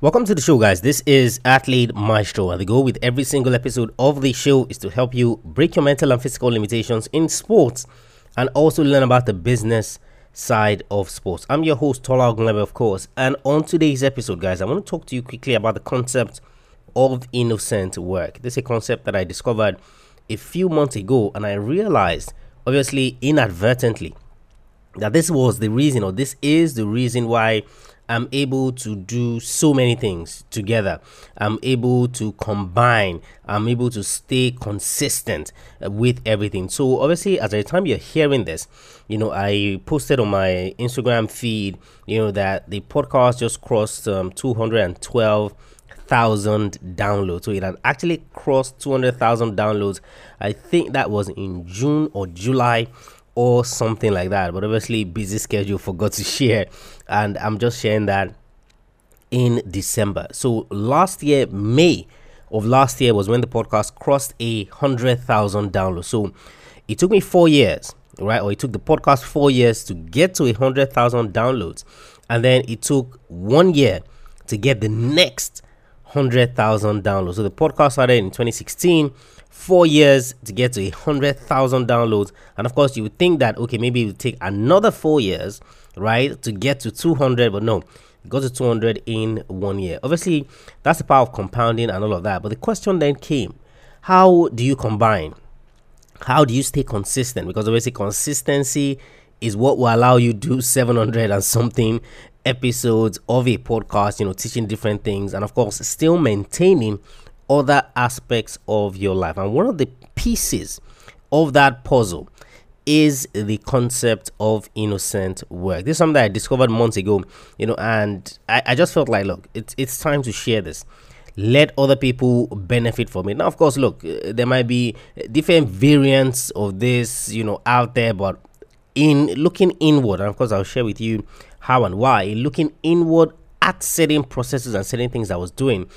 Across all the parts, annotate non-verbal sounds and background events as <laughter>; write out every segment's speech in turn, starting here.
Welcome to the show, guys. This is Athlete Maestro, and the goal with every single episode of the show is to help you break your mental and physical limitations in sports and also learn about the business side of sports. I'm your host, Tola Ogunlebe, of course, and on today's episode, guys, I want to talk to you quickly about the concept of innocent work. This is a concept that I discovered a few months ago, and I realized, obviously, inadvertently, that this was the reason, or this is the reason why I'm able to do so many things together. I'm able to combine. I'm able to stay consistent with everything. So obviously, as the time you're hearing this, you know, I posted on my Instagram feed, you know, that the podcast just crossed um, 212,000 downloads. So it had actually crossed 200,000 downloads. I think that was in June or July or something like that. But obviously, busy schedule forgot to share, and I'm just sharing that in December. So last year, May of last year was when the podcast crossed a hundred thousand downloads. So it took me four years, right? Or it took the podcast four years to get to a hundred thousand downloads, and then it took one year to get the next hundred thousand downloads. So the podcast started in 2016 four years to get to a hundred thousand downloads. And of course you would think that okay maybe it would take another four years right to get to 200 but no it got to 200 in one year. Obviously that's the power of compounding and all of that. But the question then came how do you combine? How do you stay consistent? Because obviously consistency is what will allow you do 700 and something episodes of a podcast you know teaching different things and of course still maintaining other aspects of your life. And one of the pieces of that puzzle is the concept of innocent work. This is something I discovered months ago, you know, and I, I just felt like, look, it's it's time to share this. Let other people benefit from it. Now, of course, look, uh, there might be different variants of this, you know, out there, but in looking inward, and of course, I'll share with you how and why. Looking inward at certain processes and certain things I was doing,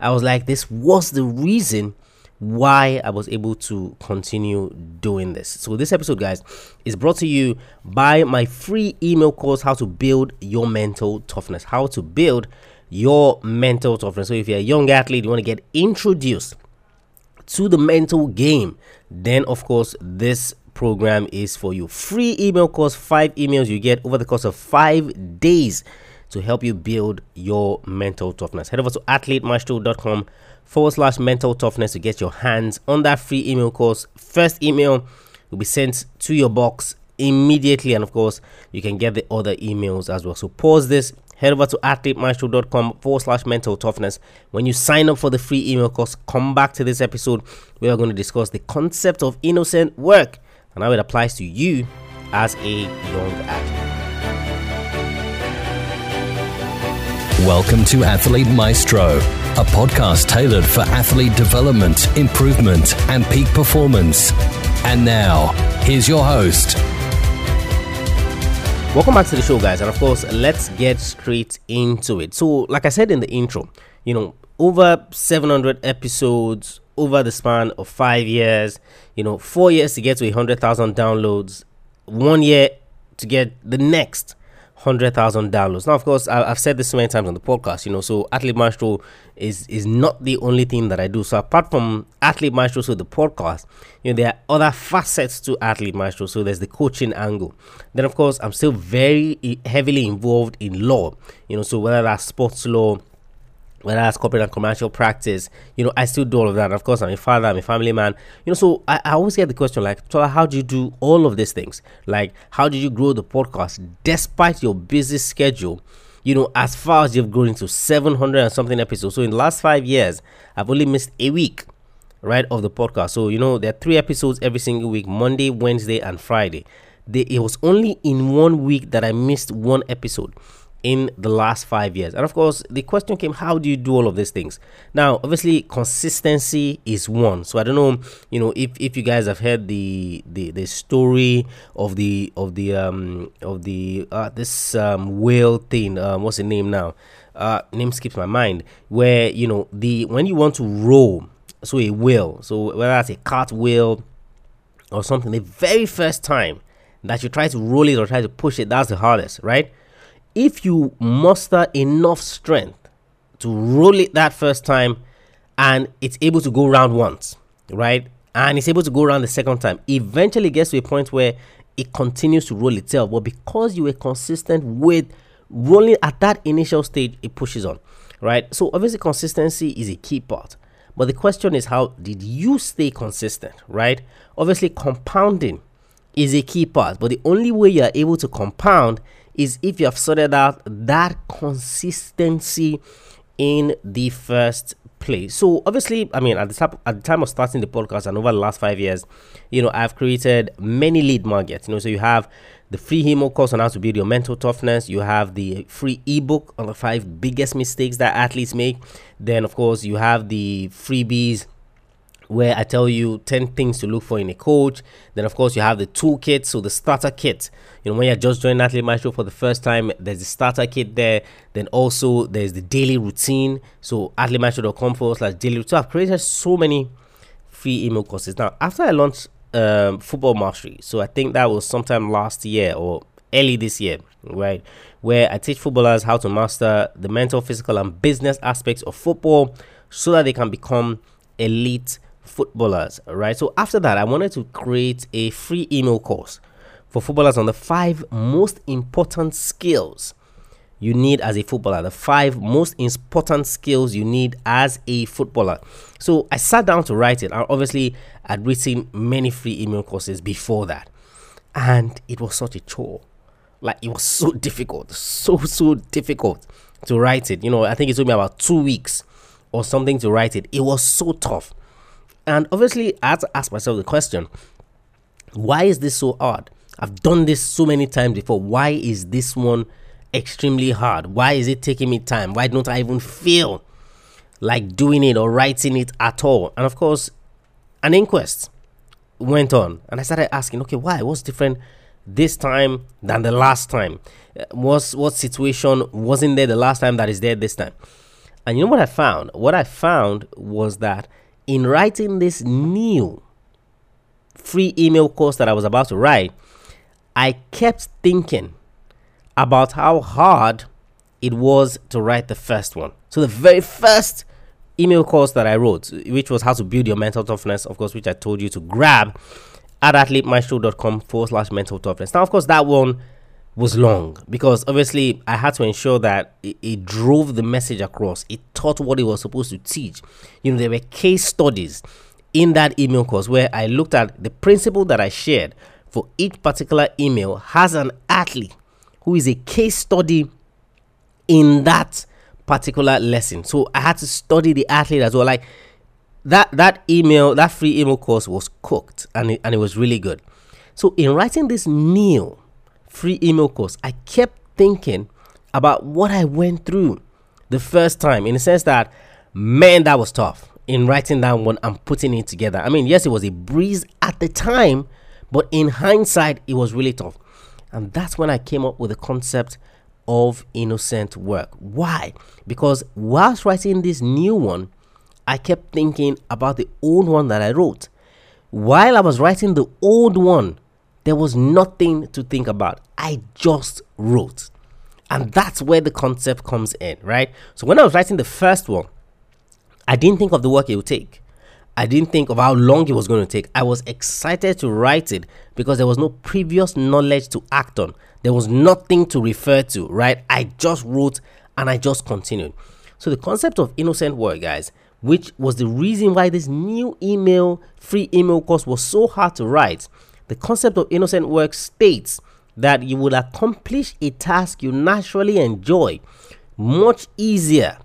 I was like, this was the reason why I was able to continue doing this. So, this episode, guys, is brought to you by my free email course, How to Build Your Mental Toughness. How to build your mental toughness. So, if you're a young athlete, you want to get introduced to the mental game, then, of course, this program is for you. Free email course, five emails you get over the course of five days to help you build your mental toughness. Head over to athletemaestro.com forward slash mental toughness to get your hands on that free email course. First email will be sent to your box immediately, and of course, you can get the other emails as well. So pause this. Head over to athletemaestro.com forward slash mental toughness. When you sign up for the free email course, come back to this episode. We are going to discuss the concept of innocent work and how it applies to you as a young athlete. Welcome to Athlete Maestro, a podcast tailored for athlete development, improvement, and peak performance. And now, here's your host. Welcome back to the show, guys. And of course, let's get straight into it. So, like I said in the intro, you know, over 700 episodes over the span of five years, you know, four years to get to 100,000 downloads, one year to get the next 100,000 downloads. Now, of course, I, have said this so many times on the podcast, you know, so Athlete Maestro is is not the only thing that I do. So apart from Athlete Maestro, so the podcast, you know, there are other facets to Athlete Maestro. So there's the coaching angle. Then, of course, I'm still very heavily involved in law, you know, so whether that's sports law, whether that's corporate and commercial practice, you know, I still do all of that. Of course, I'm a father, I'm a family man, you know, so I, I always get the question like, Tola, how do you do all of these things? Like, how did you grow the podcast despite your busy schedule? You know, as far as you've grown into 700 and something episodes. So in the last five years, I've only missed a week, right, of the podcast. So, you know, there are three episodes every single week Monday, Wednesday, and Friday. They, it was only in one week that I missed one episode in the last five years. And of course, the question came, how do you do all of these things? Now, obviously, consistency is one. So I don't know, you know, if, if you guys have heard the the, the story of the of the um of the uh, this um whale thing. Um, what's the name now? Uh, name skips my mind. Where you know the when you want to row, so a whale, so whether that's a cartwheel or something, the very first time that you try to roll it or try to push it, that's the hardest, right? If you muster enough strength to roll it that first time and it's able to go round once, right? And it's able to go around the second time. Eventually gets to a point where it continues to roll itself. But because you were consistent with rolling at that initial stage, it pushes on, right? So obviously consistency is a key part. But the question is how did you stay consistent, right? Obviously compounding is a key part, but the only way you are able to compound is if you have sorted out that consistency in the first place. So obviously, I mean, at the time at the time of starting the podcast and over the last five years, you know, I've created many lead magnets. You know, so you have the free email course on how to build your mental toughness. You have the free ebook on the five biggest mistakes that athletes make. Then, of course, you have the freebies where I tell you 10 things to look for in a coach. Then, of course, you have the toolkit, so the starter kit. You know, when you're just joining Athlete Maestro for the first time, there's the starter kit there. Then also there's the daily routine. So athletemaestro.com forward slash daily routine. I've created so many free email courses. Now, after I launched um, Football Mastery, so I think that was sometime last year or early this year, right? Where I teach footballers how to master the mental, physical, and business aspects of football so that they can become elite footballers, right? So after that, I wanted to create a free email course for footballers on the five most important skills you need as a footballer, the five most important skills you need as a footballer. So I sat down to write it. I obviously had written many free email courses before that, and it was such a chore. Like it was so <laughs> difficult, so so difficult to write it. You know, I think it took me about two weeks or something to write it. It was so tough. And obviously, I had to ask myself the question why is this so hard? I've done this so many times before. Why is this one extremely hard? Why is it taking me time? Why don't I even feel like doing it or writing it at all? And of course, an inquest went on, and I started asking, okay, why? What's different this time than the last time? Uh, what's what situation wasn't there the last time that is there this time? And you know what I found? What I found was that in writing this new free email course that I was about to write, I kept thinking about how hard it was to write the first one. So, the very first email course that I wrote, which was how to build your mental toughness, of course, which I told you to grab at athletemaestro.com forward slash mental toughness. Now, of course, that one was long because obviously I had to ensure that it, it, drove the message across. It taught what it was supposed to teach. You know, there were case studies in that email course where I looked at the principle that I shared for each particular email has an athlete who is a case study in that particular lesson. So I had to study the athlete as well. Like that that email, that free email course was cooked and it, and it was really good. So in writing this new free email course, I kept thinking about what I went through the first time in the sense that, man, that was tough in writing down one and putting it together. I mean, yes, it was a breeze at the time, but in hindsight, it was really tough. And that's when I came up with the concept of innocent work. Why? Because whilst writing this new one, I kept thinking about the old one that I wrote. While I was writing the old one, there was nothing to think about. I just wrote. And that's where the concept comes in, right? So when I was writing the first one, I didn't think of the work it would take. I didn't think of how long it was going to take. I was excited to write it because there was no previous knowledge to act on. There was nothing to refer to, right? I just wrote and I just continued. So the concept of innocent work, guys, which was the reason why this new email, free email course was so hard to write, the concept of innocent work states that you will accomplish a task you naturally enjoy much easier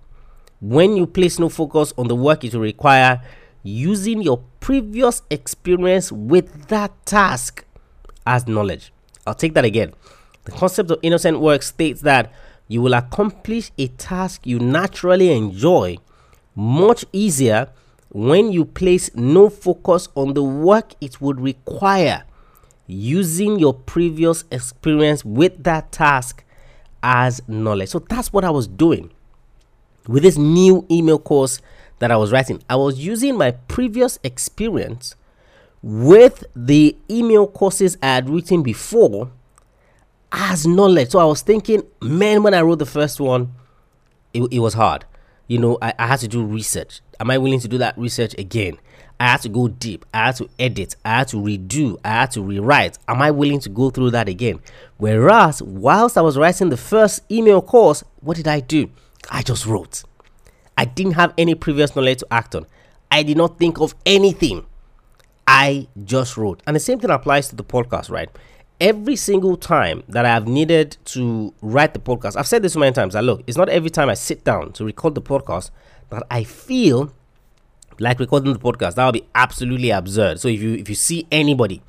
when you place no focus on the work it will require using your previous experience with that task as knowledge. I'll take that again. The concept of innocent work states that you will accomplish a task you naturally enjoy much easier when you place no focus on the work it would require using your previous experience with that task as knowledge. So that's what I was doing with this new email course that I was writing. I was using my previous experience with the email courses I had written before as knowledge. So I was thinking, man, when I wrote the first one, it, it was hard. you know, I, I had to do research. Am I willing to do that research again? I had to go deep. I had to edit. I had to redo. I had to rewrite. Am I willing to go through that again? Whereas, whilst I was writing the first email course, what did I do? I just wrote. I didn't have any previous knowledge to act on. I did not think of anything. I just wrote. And the same thing applies to the podcast, right? Every single time that I have needed to write the podcast, I've said this so many times. I look, it's not every time I sit down to record the podcast that I feel like recording the podcast. That would be absolutely absurd. So if you if you see anybody,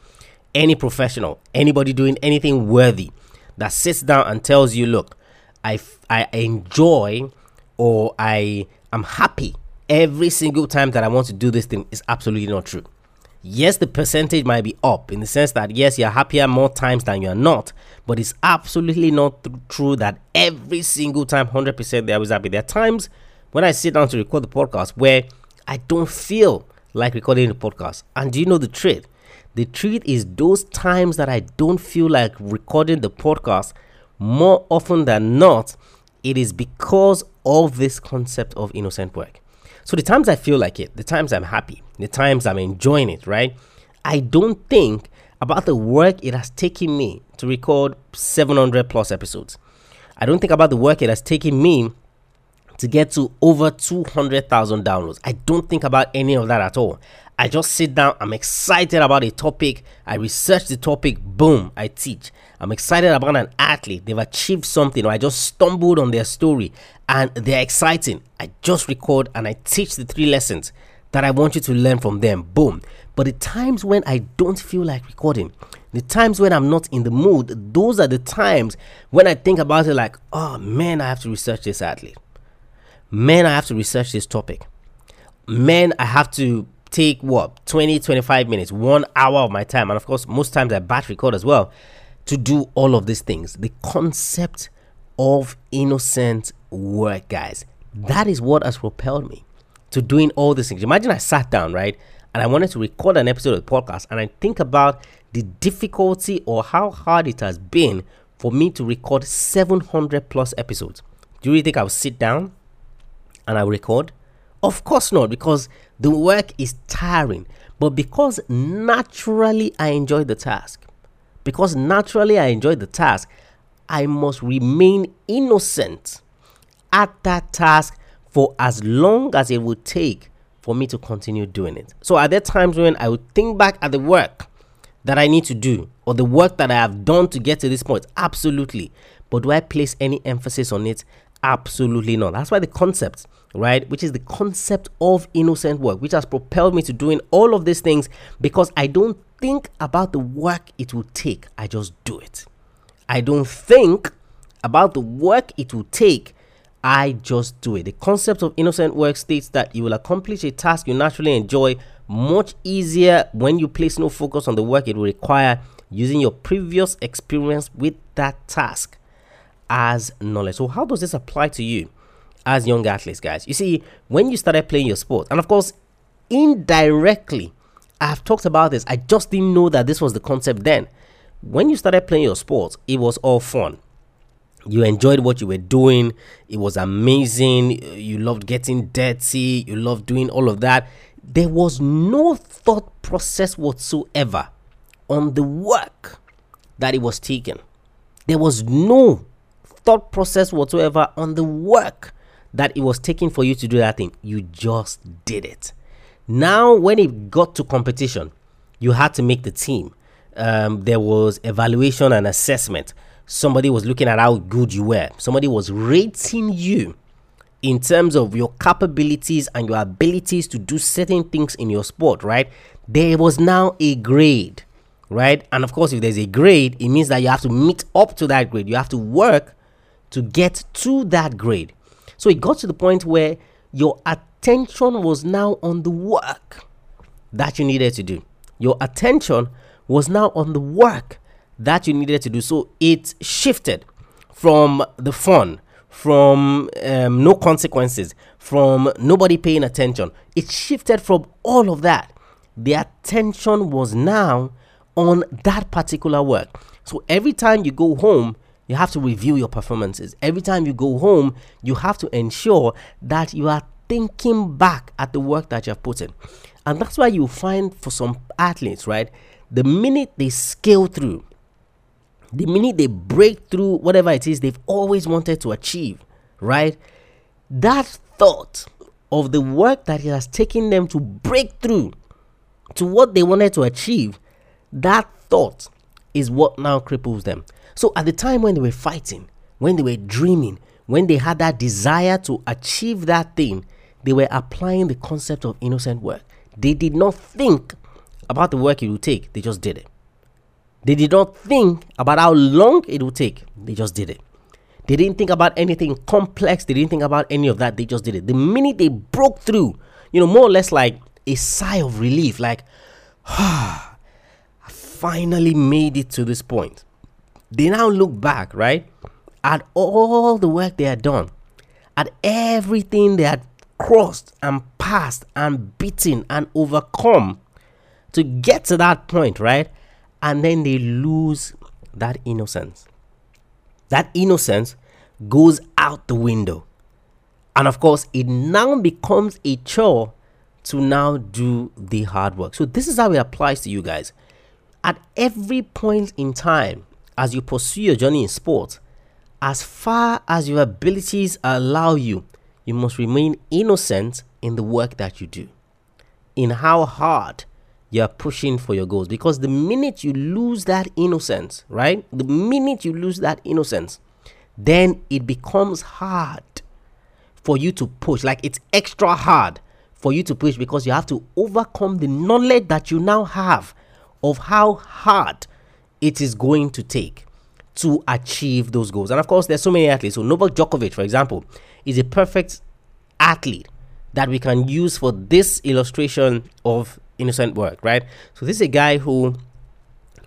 any professional, anybody doing anything worthy that sits down and tells you, look, I I enjoy or I am happy every single time that I want to do this thing is absolutely not true. Yes, the percentage might be up in the sense that yes, you're happier more times than you're not, but it's absolutely not th- true that every single time 100% they're always happy. There are times when I sit down to record the podcast where I don't feel like recording the podcast. And do you know the truth? The truth is, those times that I don't feel like recording the podcast, more often than not, it is because of this concept of innocent work. So the times I feel like it, the times I'm happy, the times I'm enjoying it, right? I don't think about the work it has taken me to record 700 plus episodes. I don't think about the work it has taken me to get to over 200,000 downloads. I don't think about any of that at all. I just sit down, I'm excited about a topic, I research the topic, boom, I teach. I'm excited about an athlete, they've achieved something, or I just stumbled on their story and they're exciting. I just record and I teach the three lessons that I want you to learn from them, boom. But the times when I don't feel like recording, the times when I'm not in the mood, those are the times when I think about it like, oh man, I have to research this athlete. Man, I have to research this topic. Man, I have to take what 20 25 minutes one hour of my time and of course most times i batch record as well to do all of these things. The concept of innocent work guys that is what has propelled me to doing all these things. Imagine i sat down right and i wanted to record an episode of the podcast and i think about the difficulty or how hard it has been for me to record 700 plus episodes. Do you really think i'll sit down and i'll record of course not, because the work is tiring. But because naturally I enjoy the task, because naturally I enjoy the task, I must remain innocent at that task for as long as it would take for me to continue doing it. So, are there times when I would think back at the work that I need to do or the work that I have done to get to this point? Absolutely. But do I place any emphasis on it? Absolutely not. That's why the concept right? Which is the concept of innocent work, which has propelled me to doing all of these things because I don't think about the work it will take. I just do it. I don't think about the work it will take. I just do it. The concept of innocent work states that you will accomplish a task you naturally enjoy much easier when you place no focus on the work it will require using your previous experience with that task as knowledge. So, how does this apply to you? as young athletes, guys. You see, when you started playing your sport, and of course, indirectly, I've talked about this. I just didn't know that this was the concept then. When you started playing your sport, it was all fun. You enjoyed what you were doing. It was amazing. You loved getting dirty. You loved doing all of that. There was no thought process whatsoever on the work that it was taken. There was no thought process whatsoever on the work that it was taking for you to do that thing. You just did it. Now, when it got to competition, you had to make the team. Um, there was evaluation and assessment. Somebody was looking at how good you were. Somebody was rating you in terms of your capabilities and your abilities to do certain things in your sport, right? There was now a grade, right? And of course, if there's a grade, it means that you have to meet up to that grade. You have to work to get to that grade. So it got to the point where your attention was now on the work that you needed to do. Your attention was now on the work that you needed to do. So it shifted from the fun, from um, no consequences, from nobody paying attention. It shifted from all of that. The attention was now on that particular work. So every time you go home, You have to review your performances. Every time you go home, you have to ensure that you are thinking back at the work that you have put in. And that's why you find for some athletes, right? The minute they scale through, the minute they break through whatever it is they've always wanted to achieve, right? That thought of the work that it has taken them to break through to what they wanted to achieve, that thought is what now cripples them. So at the time when they were fighting, when they were dreaming, when they had that desire to achieve that thing, they were applying the concept of innocent work. They did not think about the work it would take, they just did it. They did not think about how long it would take, they just did it. They didn't think about anything complex, they didn't think about any of that, they just did it. The minute they broke through, you know, more or less like a sigh of relief, like, <sighs> ah, finally made it to this point. They now look back, right, at all the work they had done, at everything they had crossed and passed and beaten and overcome to get to that point, right? And then they lose that innocence. That innocence goes out the window. And of course, it now becomes a chore to now do the hard work. So, this is how it applies to you guys. At every point in time, as you pursue your journey in sport, as far as your abilities allow you, you must remain innocent in the work that you do, in how hard you're pushing for your goals. Because the minute you lose that innocence, right? The minute you lose that innocence, then it becomes hard for you to push. Like it's extra hard for you to push because you have to overcome the knowledge that you now have of how hard it is going to take to achieve those goals. And of course, there's so many athletes. So Novak Djokovic, for example, is a perfect athlete that we can use for this illustration of innocent work, right? So this is a guy who,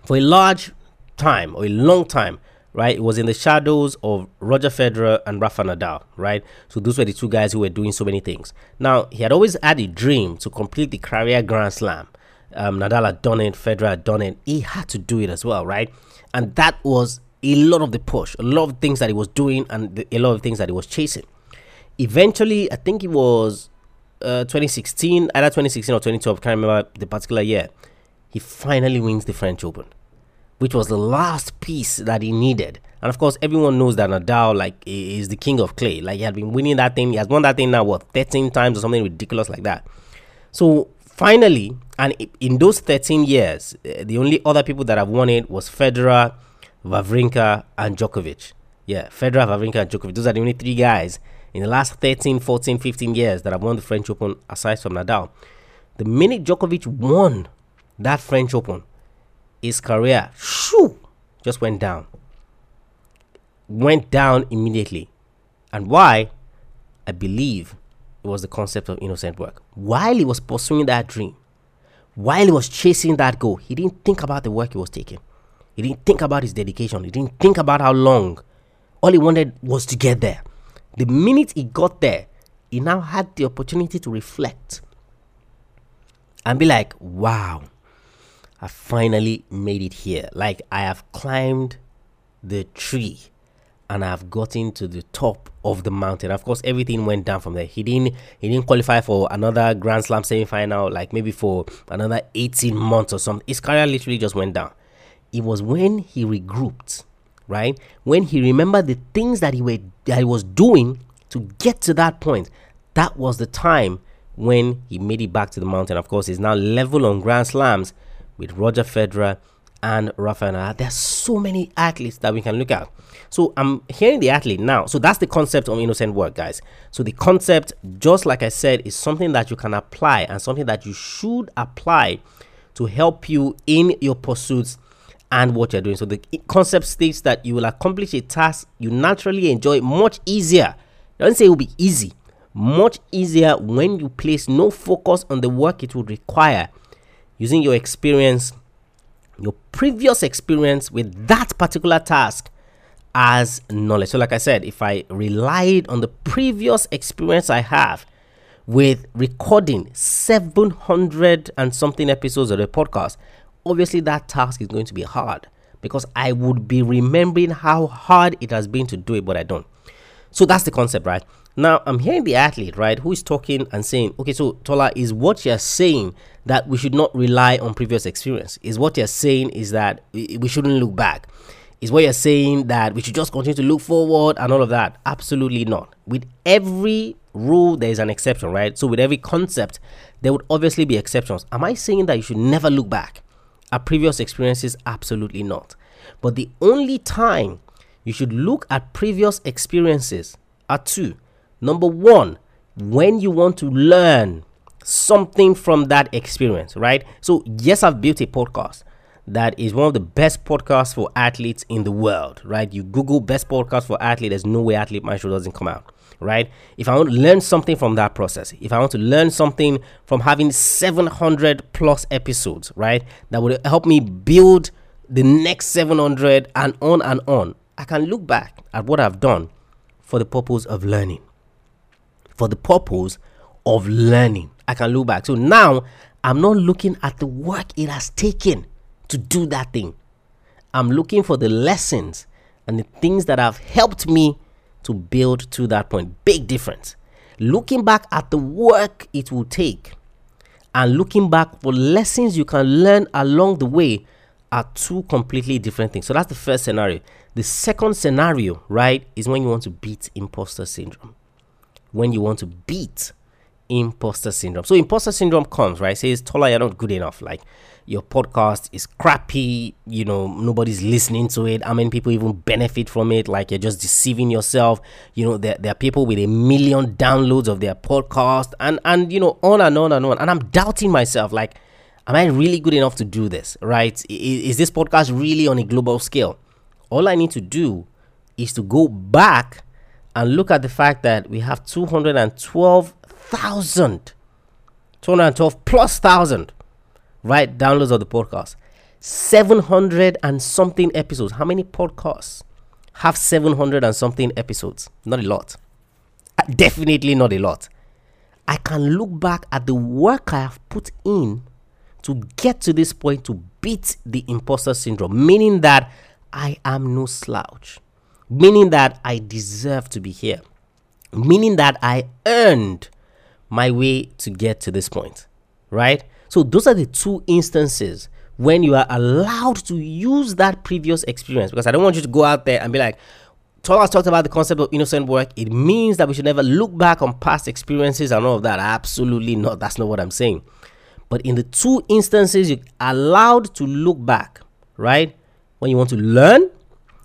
for a large time or a long time, right, was in the shadows of Roger Federer and Rafa Nadal, right? So those were the two guys who were doing so many things. Now he had always had a dream to complete the career Grand Slam. Um, Nadal had done it, Federer had done it. He had to do it as well, right? And that was a lot of the push, a lot of things that he was doing, and the, a lot of things that he was chasing. Eventually, I think it was uh, 2016, either 2016 or 2012, can't remember the particular year. He finally wins the French Open, which was the last piece that he needed. And of course, everyone knows that Nadal like is the king of clay. Like he had been winning that thing. He has won that thing now what 13 times or something ridiculous like that. So finally, and in those 13 years, uh, the only other people that have won it was Federer, Wawrinka, and Djokovic. Yeah, Federer, Wawrinka, and Djokovic. Those are the only three guys in the last 13, 14, 15 years that have won the French Open aside from Nadal. The minute Djokovic won that French Open, his career shoo, just went down. Went down immediately. And why? I believe was the concept of innocent work. While he was pursuing that dream, while he was chasing that goal, he didn't think about the work he was taking. He didn't think about his dedication. He didn't think about how long. All he wanted was to get there. The minute he got there, he now had the opportunity to reflect and be like, wow, I finally made it here. Like, I have climbed the tree and I've gotten to the top of the mountain. Of course, everything went down from there. He didn't he didn't qualify for another Grand Slam semi-final, like maybe for another 18 months or something. His career literally just went down. It was when he regrouped right? When he remembered the things that he, were, that he was doing to get to that point, that was the time when he made it back to the mountain. Of course, he's now level on Grand Slams with Roger Federer and Rafael Nadal. are so many athletes that we can look at. So I'm hearing the athlete now. So that's the concept of innocent work, guys. So the concept, just like I said, is something that you can apply and something that you should apply to help you in your pursuits and what you're doing. So the concept states that you will accomplish a task you naturally enjoy much easier. I don't say it will be easy, much easier when you place no focus on the work it would require using your experience, your previous experience with that particular task as knowledge. So, like I said, if I relied on the previous experience I have with recording 700 and something episodes of the podcast, obviously that task is going to be hard. because I would be remembering how hard it has been to do it, but I don't. So that's the concept, right? Now I'm hearing the athlete, right, who is talking and saying, okay, so Tola, is what you're saying that we should not rely on previous experience? Is what you're saying is that we shouldn't look back? Is what you're saying that we should just continue to look forward and all of that? Absolutely not. With every rule, there is an exception, right? So with every concept, there would obviously be exceptions. Am I saying that you should never look back at previous experiences? Absolutely not. But the only time you should look at previous experiences are two. Number one, when you want to learn something from that experience, right? So, yes, I've built a podcast that is one of the best podcasts for athletes in the world, right? You Google best podcast for athletes, there's no way Athlete Maestro doesn't come out, right? If I want to learn something from that process, if I want to learn something from having 700 plus episodes, right, that would help me build the next 700 and on and on, I can look back at what I've done for the purpose of learning. For the purpose of learning. I can look back. So now I'm not looking at the work it has taken to do that thing. I'm looking for the lessons and the things that have helped me to build to that point. Big difference. Looking back at the work it will take and looking back for lessons you can learn along the way are two completely different things. So that's the first scenario. The second scenario, right, is when you want to beat imposter syndrome. When you want to beat imposter syndrome. So imposter syndrome comes, right? Says Tola, you're not good enough. Like your podcast is crappy, you know, nobody's listening to it. How many people even benefit from it? Like you're just deceiving yourself. You know, there, there are people with a million downloads of their podcast and and you know, on and on and on. And I'm doubting myself, like, am I really good enough to do this? Right? Is, is this podcast really on a global scale? All I need to do is to go back and look at the fact that we have 212,000 212 plus thousand right? Downloads of the podcast. 700 and something episodes. How many podcasts have 700 and something episodes? Not a lot. Uh, definitely not a lot. I can look back at the work I have put in to get to this point to beat the imposter syndrome, meaning that I am no slouch, meaning that I deserve to be here, meaning that I earned my way to get to this point, right? So those are the two instances when you are allowed to use that previous experience. Because I don't want you to go out there and be like, Thomas talked about the concept of innocent work. It means that we should never look back on past experiences and all of that. Absolutely not. That's not what I'm saying. But in the two instances, you're allowed to look back, right? When you want to learn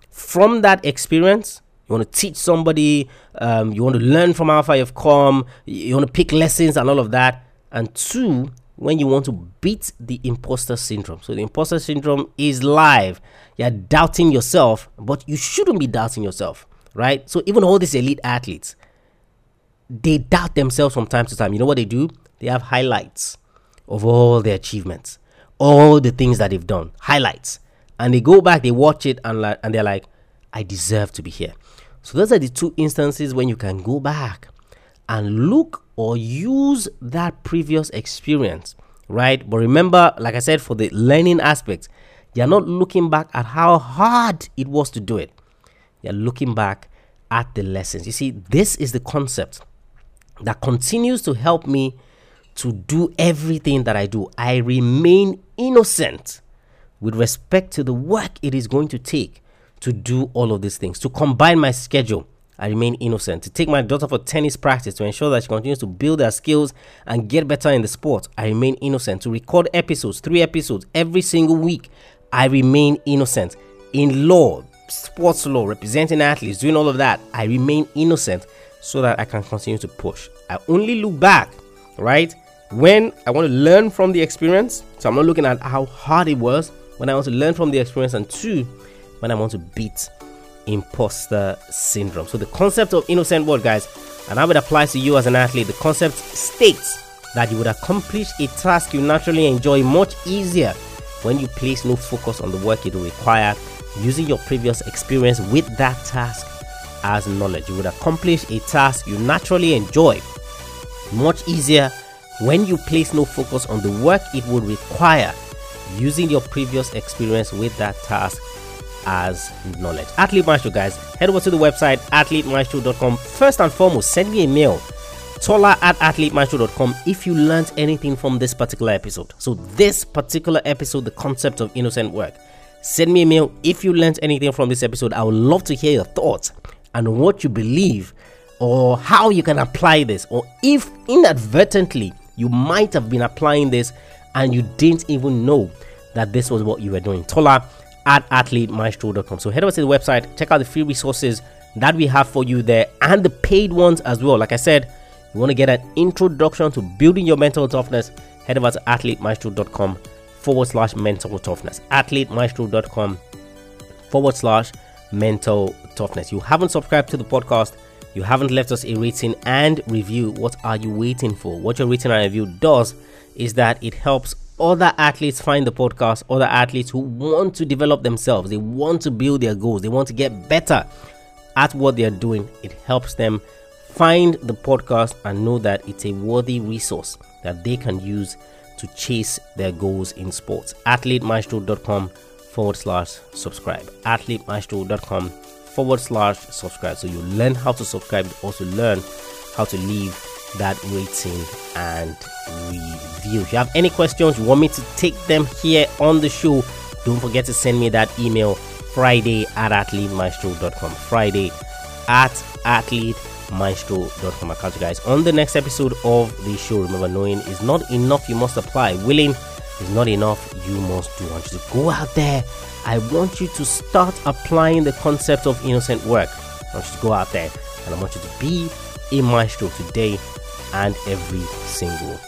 from that experience, you want to teach somebody, um, you want to learn from far you've come, you want to pick lessons and all of that. And two, when you want to beat the imposter syndrome. So the imposter syndrome is live. You're doubting yourself, but you shouldn't be doubting yourself, right? So even all these elite athletes, they doubt themselves from time to time. You know what they do? They have highlights of all their achievements, all the things that they've done, highlights. And they go back, they watch it, and, like, and they're like, I deserve to be here. So those are the two instances when you can go back and look or use that previous experience, right? But remember, like I said, for the learning aspect, you're not looking back at how hard it was to do it. You're looking back at the lessons. You see, this is the concept that continues to help me to do everything that I do. I remain innocent with respect to the work it is going to take to do all of these things, to combine my schedule I remain innocent. To take my daughter for tennis practice to ensure that she continues to build her skills and get better in the sport, I remain innocent. To record episodes, three episodes every single week, I remain innocent. In law, sports law, representing athletes, doing all of that, I remain innocent so that I can continue to push. I only look back, right? When I want to learn from the experience, so I'm not looking at how hard it was, when I want to learn from the experience, and two, when I want to beat imposter syndrome. So the concept of innocent work, guys, and how it applies to you as an athlete, the concept states that you would accomplish a task you naturally enjoy much easier when you place no focus on the work it will require using your previous experience with that task as knowledge. You would accomplish a task you naturally enjoy much easier when you place no focus on the work it would require using your previous experience with that task as knowledge. Athlete Maestro, guys, head over to the website athletemaestro.com. First and foremost, send me a mail tola at athletemaestro.com if you learned anything from this particular episode. So, this particular episode, the concept of innocent work. Send me a mail if you learned anything from this episode. I would love to hear your thoughts and what you believe or how you can apply this, or if inadvertently you might have been applying this and you didn't even know that this was what you were doing. Tola at athletemaestro.com. So head over to the website, check out the free resources that we have for you there and the paid ones as well. Like I said, you want to get an introduction to building your mental toughness, head over to athletemaestro.com forward slash mental toughness. Athletemaestro.com forward slash mental toughness. You haven't subscribed to the podcast, you haven't left us a rating and review. What are you waiting for? What your rating and review does is that it helps other athletes find the podcast, other athletes who want to develop themselves, they want to build their goals, they want to get better at what they are doing. It helps them find the podcast and know that it's a worthy resource that they can use to chase their goals in sports. AthleteMaestro.com forward slash subscribe. AthleteMaestro.com forward slash subscribe. So you learn how to subscribe, also learn how to leave that rating and review. If you have any questions, you want me to take them here on the show, don't forget to send me that email Friday at athletemaestro.com. Friday at athlete maestro.com. I'll catch you guys on the next episode of the show. Remember, knowing is not enough, you must apply. Willing is not enough, you must do. I want you to go out there. I want you to start applying the concept of innocent work. I want you to go out there and I want you to be a maestro today and every single.